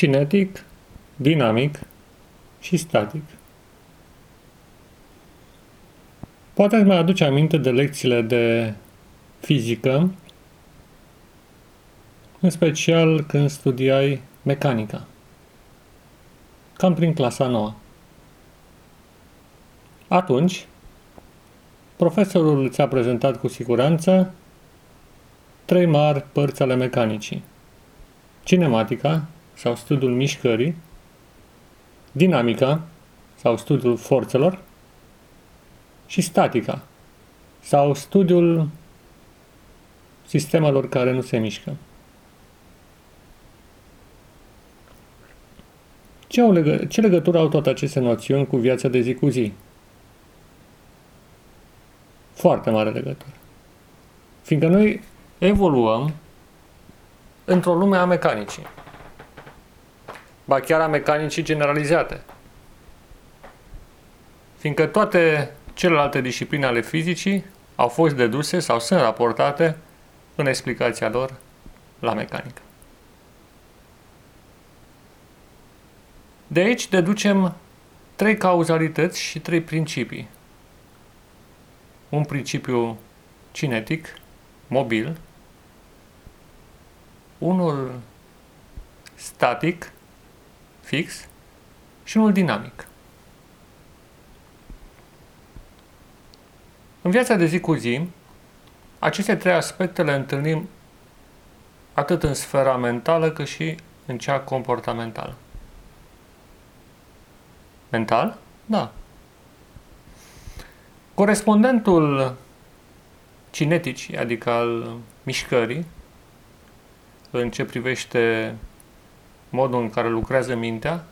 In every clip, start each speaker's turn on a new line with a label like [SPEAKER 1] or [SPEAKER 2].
[SPEAKER 1] cinetic, dinamic și static. Poate îți mai aduce aminte de lecțiile de fizică, în special când studiai mecanica, cam prin clasa nouă. Atunci, profesorul ți-a prezentat cu siguranță trei mari părți ale mecanicii. Cinematica, sau studiul mișcării, dinamica, sau studiul forțelor, și statica, sau studiul sistemelor care nu se mișcă. Ce, au legă- ce legătură au toate aceste noțiuni cu viața de zi cu zi? Foarte mare legătură. Fiindcă noi evoluăm într-o lume a mecanicii. Ba chiar a mecanicii generalizate. Fiindcă toate celelalte discipline ale fizicii au fost deduse sau sunt raportate în explicația lor la mecanică. De aici deducem trei cauzalități și trei principii. Un principiu cinetic, mobil, unul static, fix, și unul dinamic. În viața de zi cu zi, aceste trei aspecte le întâlnim atât în sfera mentală cât și în cea comportamentală. Mental? Da. Corespondentul cineticii, adică al mișcării, în ce privește modul în care lucrează mintea,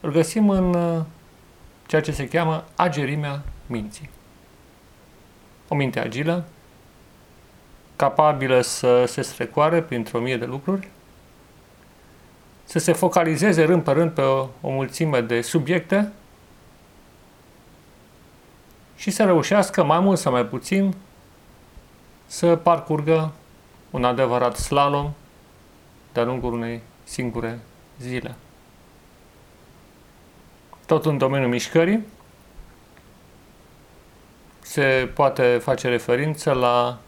[SPEAKER 1] îl găsim în uh, ceea ce se cheamă agerimea minții. O minte agilă, capabilă să se strecoare printr-o mie de lucruri, să se focalizeze rând pe rând pe o, o mulțime de subiecte și să reușească mai mult sau mai puțin să parcurgă un adevărat slalom de-a lungul unei singure zile. Tot în domeniul mișcării se poate face referință la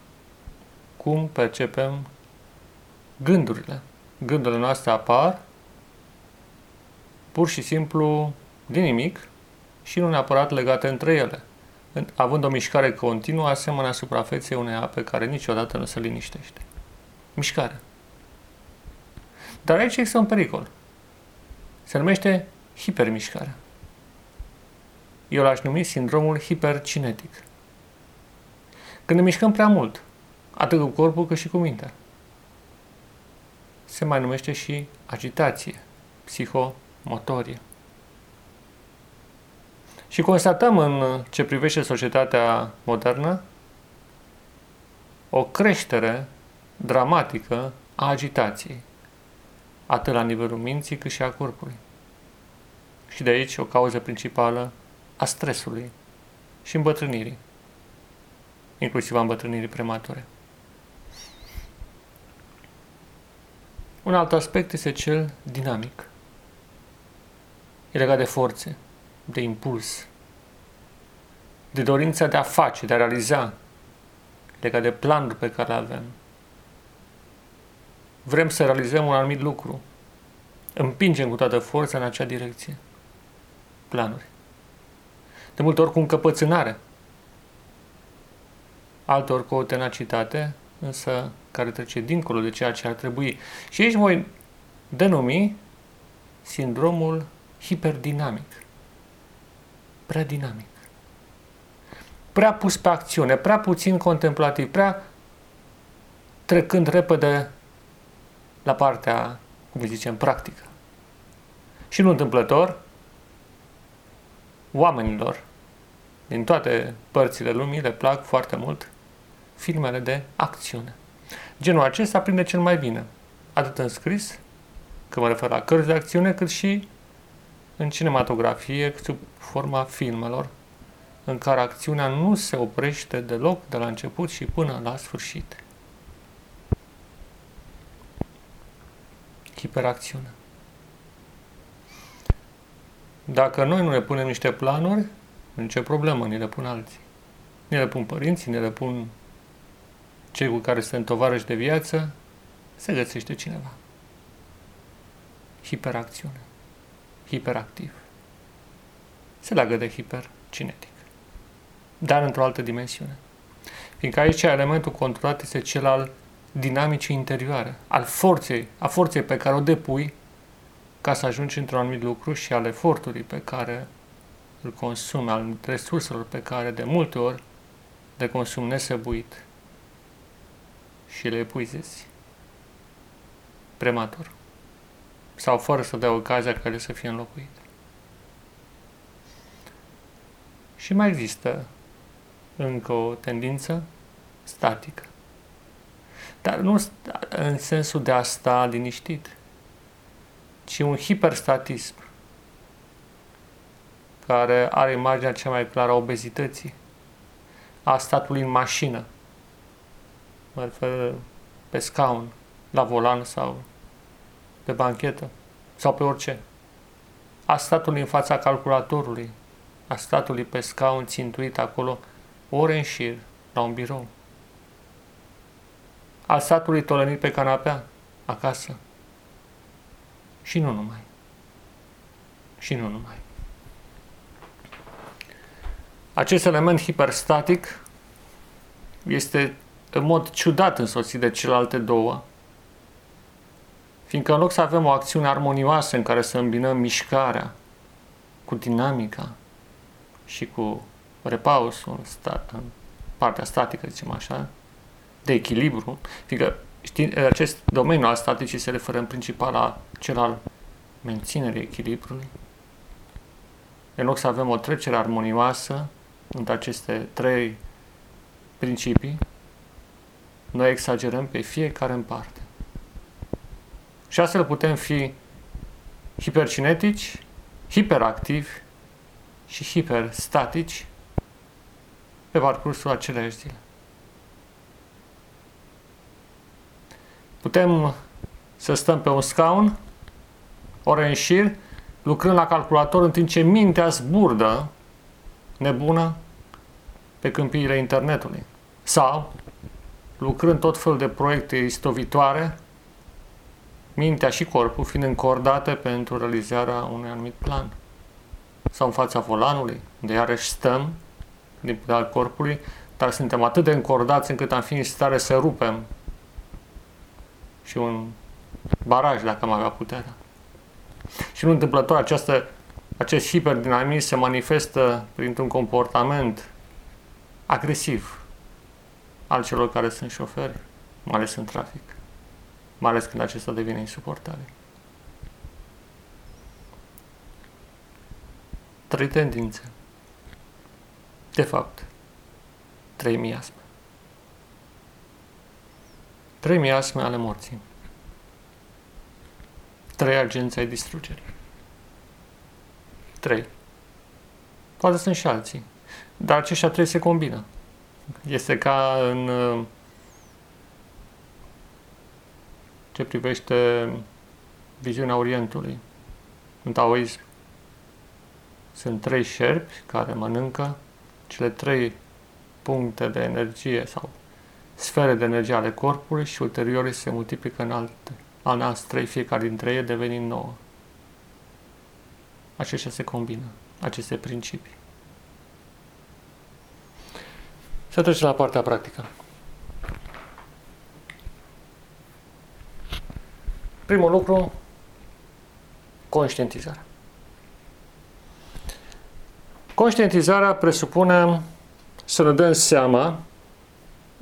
[SPEAKER 1] cum percepem gândurile. Gândurile noastre apar pur și simplu din nimic și nu neapărat legate între ele, având o mișcare continuă asemenea suprafeței unei ape care niciodată nu se liniștește. Mișcare. Dar aici există un pericol. Se numește hipermișcare. Eu l-aș numi sindromul hipercinetic. Când ne mișcăm prea mult, atât cu corpul cât și cu mintea. Se mai numește și agitație, psihomotorie. Și constatăm în ce privește societatea modernă o creștere dramatică a agitației, atât la nivelul minții cât și a corpului. Și de aici o cauză principală a stresului și îmbătrânirii, inclusiv a îmbătrânirii premature. Un alt aspect este cel dinamic. E legat de forțe, de impuls, de dorința de a face, de a realiza, legat de planuri pe care le avem. Vrem să realizăm un anumit lucru. Împingem cu toată forța în acea direcție. Planuri. De multe ori cu încăpățânare. Alteori cu o tenacitate, însă care trece dincolo de ceea ce ar trebui. Și aici voi denumi sindromul hiperdinamic. Prea dinamic. Prea pus pe acțiune, prea puțin contemplativ, prea trecând repede la partea, cum zicem, practică. Și nu întâmplător, oamenilor din toate părțile lumii le plac foarte mult filmele de acțiune. Genul acesta prinde cel mai bine, atât în scris, că mă refer la cărți de acțiune, cât și în cinematografie, sub forma filmelor, în care acțiunea nu se oprește deloc de la început și până la sfârșit. Hiperacțiune. Dacă noi nu ne punem niște planuri, nicio problemă, ni le pun alții. Ni le pun părinții, ni le pun cei cu care sunt tovarăși de viață, se găsește cineva. Hiperacțiune. Hiperactiv. Se leagă de hipercinetic. Dar într-o altă dimensiune. Fiindcă aici elementul controlat este cel al dinamicii interioare, al forței, a forței pe care o depui ca să ajungi într-un anumit lucru și al efortului pe care îl consumi, al resurselor pe care de multe ori le consumi nesăbuit și le epuizezi prematur sau fără să dea ocazia care să fie înlocuit. Și mai există încă o tendință statică. Dar nu în sensul de a sta liniștit, ci un hiperstatism care are imaginea cea mai clară a obezității, a statului în mașină, mă refer pe scaun, la volan sau pe banchetă sau pe orice. A statului în fața calculatorului, a statului pe scaun țintuit acolo ore în șir la un birou. Al statului tolănit pe canapea, acasă. Și nu numai. Și nu numai. Acest element hiperstatic este în mod ciudat însoțit de celelalte două, fiindcă în loc să avem o acțiune armonioasă în care să îmbinăm mișcarea cu dinamica și cu repausul în, sta, în partea statică, zicem așa, de echilibru, fiindcă știi, acest domeniu al staticii se referă în principal la cel al menținerii echilibrului. În loc să avem o trecere armonioasă între aceste trei principii, noi exagerăm pe fiecare în parte. Și astfel putem fi hipercinetici, hiperactivi și hiperstatici pe parcursul aceleași zile. Putem să stăm pe un scaun, ore în șir, lucrând la calculator în timp ce mintea zburdă nebună pe câmpiile internetului. Sau lucrând tot fel de proiecte istovitoare, mintea și corpul fiind încordate pentru realizarea unui anumit plan. Sau în fața volanului, unde iarăși stăm din puterea corpului, dar suntem atât de încordați încât am fi în stare să rupem și un baraj dacă am avea puterea. Și nu întâmplător această, acest hiperdinamism se manifestă printr-un comportament agresiv al celor care sunt șoferi, mai ales în trafic, mai ales când acesta devine insuportabil. Trei tendințe. De fapt, trei miasme. Trei miasme ale morții. Trei agenți ai distrugerii. Trei. Poate sunt și alții. Dar aceștia trei se combină. Este ca în ce privește viziunea Orientului, în taoism. Sunt trei șerpi care mănâncă cele trei puncte de energie sau sfere de energie ale corpului și ulterior se multiplică în alte, în alți trei, fiecare dintre ei devenind nouă. Aceștia se combină, aceste principii. Să trecem la partea practică. Primul lucru, conștientizarea. Conștientizarea presupune să ne dăm seama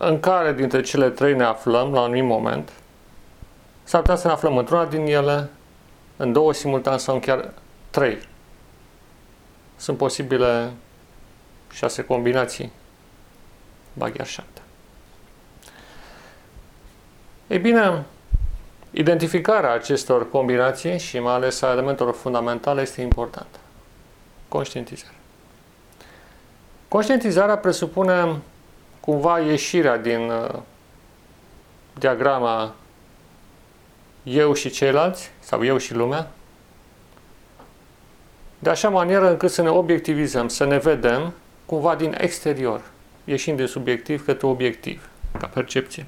[SPEAKER 1] în care dintre cele trei ne aflăm la un anumit moment. S-ar putea să ne aflăm într-una din ele, în două simultan sau chiar trei. Sunt posibile șase combinații, ba chiar șapte. Ei bine, identificarea acestor combinații și mai ales a elementelor fundamentale este importantă. Conștientizarea. Conștientizarea presupune cumva ieșirea din uh, diagrama eu și ceilalți, sau eu și lumea, de așa manieră încât să ne obiectivizăm, să ne vedem cumva din exterior, ieșind de subiectiv către obiectiv, ca percepție.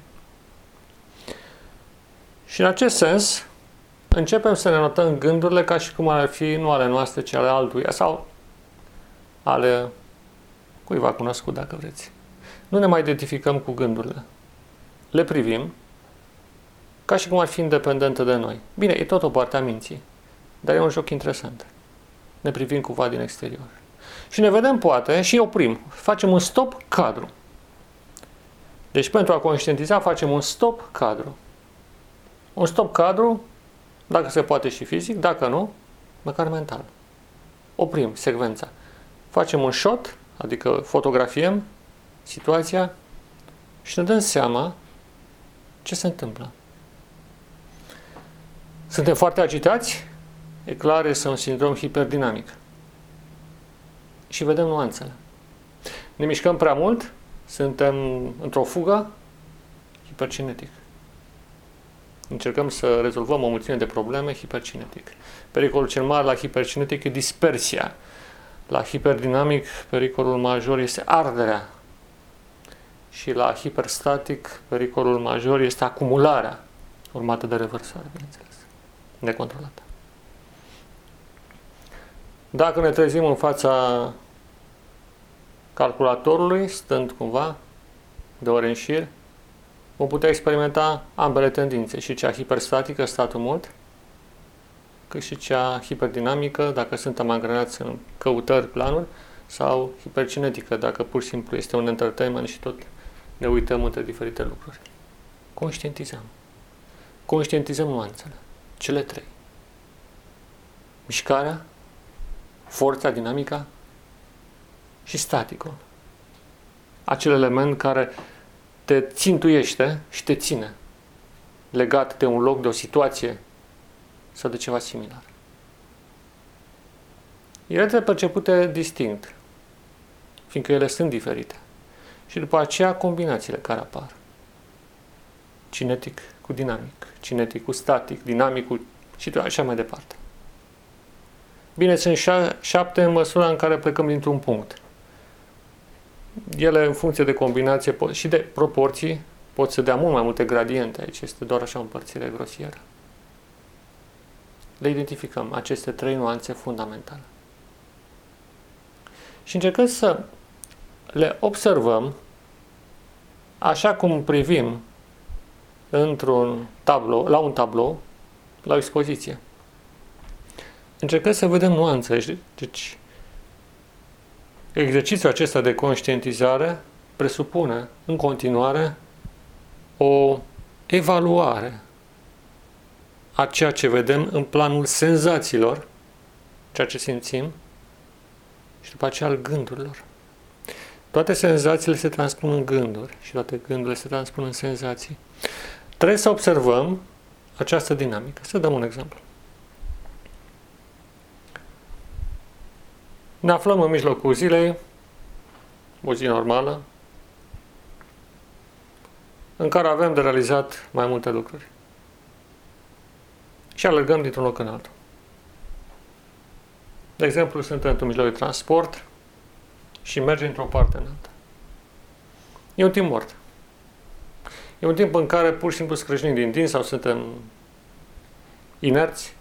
[SPEAKER 1] Și în acest sens, începem să ne notăm gândurile ca și cum ar fi nu ale noastre, ci ale altuia sau ale cuiva cunoscut, dacă vreți. Nu ne mai identificăm cu gândurile. Le privim ca și cum ar fi independente de noi. Bine, e tot o parte a minții, dar e un joc interesant. Ne privim cumva din exterior. Și ne vedem, poate, și oprim. Facem un stop cadru. Deci, pentru a conștientiza, facem un stop cadru. Un stop cadru, dacă se poate și fizic, dacă nu, măcar mental. Oprim secvența. Facem un shot, adică fotografiem situația și ne dăm seama ce se întâmplă. Suntem foarte agitați? E clar, este un sindrom hiperdinamic. Și vedem nuanțele. Ne mișcăm prea mult? Suntem într-o fugă? Hipercinetic. Încercăm să rezolvăm o mulțime de probleme hipercinetic. Pericolul cel mare la hipercinetic e dispersia. La hiperdinamic, pericolul major este arderea. Și la hiperstatic, pericolul major este acumularea, urmată de revărsare, bineînțeles, necontrolată. Dacă ne trezim în fața calculatorului, stând cumva de ore în șir, vom putea experimenta ambele tendințe, și cea hiperstatică, statul mult, cât și cea hiperdinamică, dacă suntem angrenați în căutări, planuri, sau hipercinetică, dacă pur și simplu este un entertainment și tot ne uităm între diferite lucruri. Conștientizăm. Conștientizăm nuanțele. Cele trei. Mișcarea, forța, dinamica și staticul. Acel element care te țintuiește și te ține legat de un loc, de o situație sau de ceva similar. Ele trebuie percepute distinct, fiindcă ele sunt diferite. Și după aceea combinațiile care apar. Cinetic cu dinamic, cinetic cu static, dinamic cu și așa mai departe. Bine, sunt șapte în măsura în care plecăm dintr-un punct. Ele, în funcție de combinație și de proporții, pot să dea mult mai multe gradiente. Aici este doar așa o împărțire grosieră. Le identificăm, aceste trei nuanțe fundamentale. Și încercăm să le observăm așa cum privim într-un tablou, la un tablou, la o expoziție încercăm să vedem nuanțe. Deci, exercițiul acesta de conștientizare presupune în continuare o evaluare a ceea ce vedem în planul senzațiilor, ceea ce simțim, și după aceea al gândurilor. Toate senzațiile se transpun în gânduri și toate gândurile se transpun în senzații. Trebuie să observăm această dinamică. Să dăm un exemplu. Ne aflăm în mijlocul zilei, o zi normală, în care avem de realizat mai multe lucruri. Și alergăm dintr-un loc în altul. De exemplu, suntem într-un mijloc de transport și mergem într-o parte în alta. E un timp mort. E un timp în care pur și simplu scrâșnim din din sau suntem inerți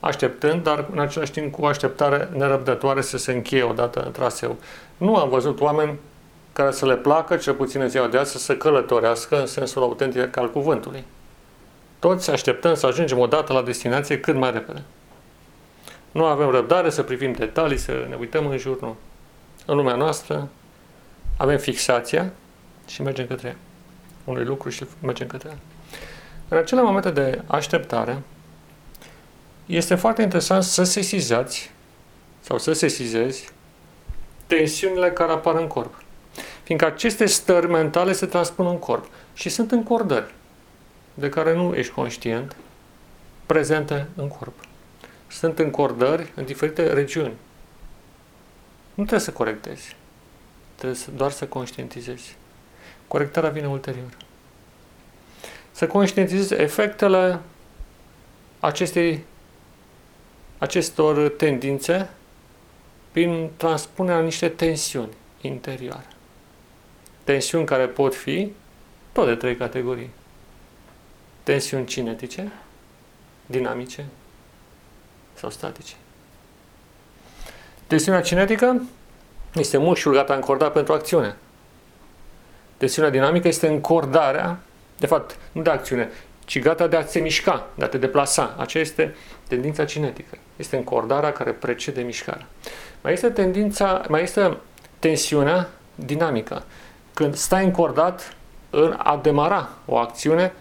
[SPEAKER 1] așteptând, dar în același timp cu așteptare nerăbdătoare să se încheie odată în traseu. Nu am văzut oameni care să le placă, cel puțin în ziua de azi, să se călătorească în sensul autentic al cuvântului. Toți așteptăm să ajungem odată la destinație cât mai repede. Nu avem răbdare să privim detalii, să ne uităm în jur, nu. În lumea noastră avem fixația și mergem către ea. Unui lucru și mergem către ea. În acele momente de așteptare, este foarte interesant să sesizați sau să sesizezi tensiunile care apar în corp. Fiindcă aceste stări mentale se transpun în corp și sunt încordări de care nu ești conștient prezente în corp. Sunt încordări în diferite regiuni. Nu trebuie să corectezi. Trebuie să, doar să conștientizezi. Corectarea vine ulterior. să conștientizezi efectele acestei, acestor tendințe prin transpunerea niște tensiuni interioare. Tensiuni care pot fi tot de trei categorii. Tensiuni cinetice, dinamice sau statice. Tensiunea cinetică este mușchiul gata încordat pentru acțiune. Tensiunea dinamică este încordarea, de fapt, nu de acțiune, ci gata de a se mișca, de a te deplasa. Aceea este tendința cinetică. Este încordarea care precede mișcarea. Mai este tendința, mai este tensiunea dinamică. Când stai încordat în a demara o acțiune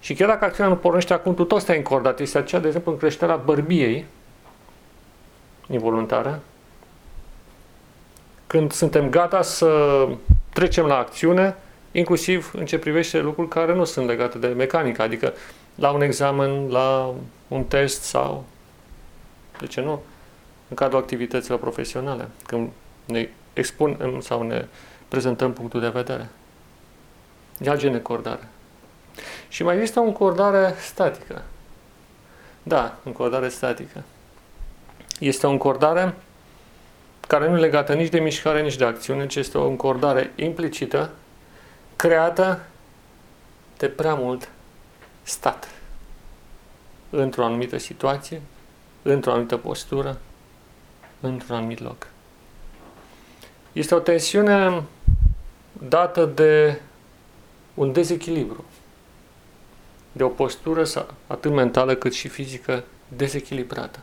[SPEAKER 1] și chiar dacă acțiunea nu pornește acum, tu tot stai încordat. Este aceea, de exemplu, în creșterea bărbiei involuntară, când suntem gata să trecem la acțiune, inclusiv în ce privește lucruri care nu sunt legate de mecanică, adică la un examen, la un test sau, de ce nu, în cadrul activităților profesionale, când ne expunem sau ne prezentăm punctul de vedere. Ia gen încordare. Și mai există o încordare statică. Da, încordare statică. Este o încordare care nu e legată nici de mișcare, nici de acțiune, ci este o încordare implicită, creată de prea mult stat într-o anumită situație, într-o anumită postură, într-un anumit loc. Este o tensiune dată de un dezechilibru, de o postură atât mentală cât și fizică dezechilibrată.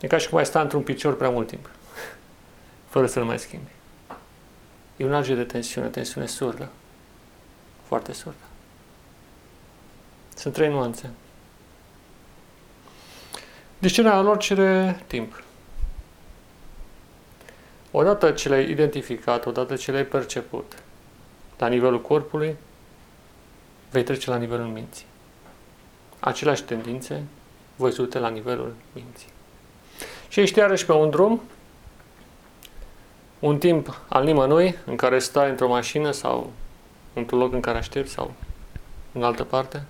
[SPEAKER 1] E ca și cum ai sta într-un picior prea mult timp, fără să-l mai schimbi. E un alt de tensiune, tensiune surdă. Foarte surdă. Sunt trei nuanțe. Discernerea lor cere timp. Odată ce le-ai identificat, odată ce le-ai perceput la nivelul corpului, vei trece la nivelul minții. Aceleași tendințe văzute la nivelul minții. Și ești iarăși pe un drum, un timp al nimănui, în care stai într-o mașină sau într-un loc în care aștepți sau în altă parte.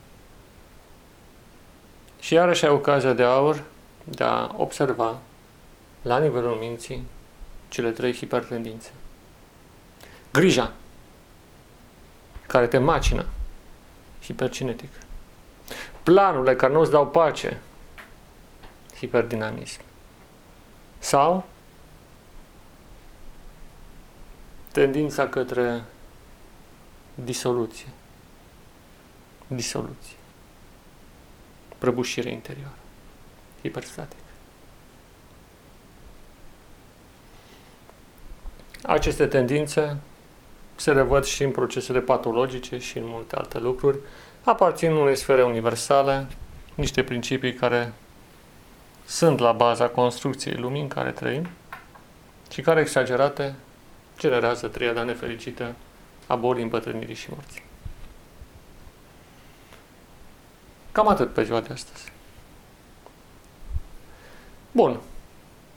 [SPEAKER 1] Și iarăși ai ocazia de aur de a observa la nivelul minții cele trei hipertendințe. Grija, care te macină, hipercinetic. Planurile care nu îți dau pace, hiperdinamism. Sau tendința către disoluție. Disoluție. Prăbușire interioară. Hiperstatic. Aceste tendințe se revăd și în procesele patologice și în multe alte lucruri, aparțin unei sfere universale, niște principii care sunt la baza construcției lumii în care trăim și care exagerate generează triada nefericită a bolii, împătrânirii și morții. Cam atât pe ziua de astăzi. Bun.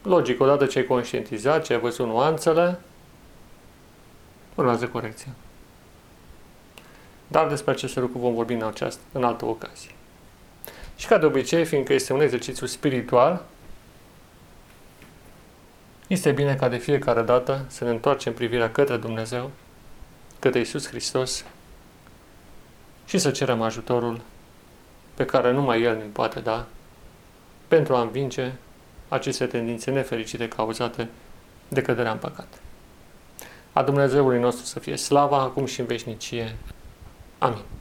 [SPEAKER 1] Logic, odată ce ai conștientizat, ce ai văzut nuanțele, urmează corecția. Dar despre aceste lucruri vom vorbi în, această, în altă ocazie. Și ca de obicei, fiindcă este un exercițiu spiritual, este bine ca de fiecare dată să ne întoarcem privirea către Dumnezeu, către Isus Hristos și să cerem ajutorul pe care numai El ne poate da pentru a învinge aceste tendințe nefericite cauzate de căderea în păcat. A Dumnezeului nostru să fie slava acum și în veșnicie. Amin.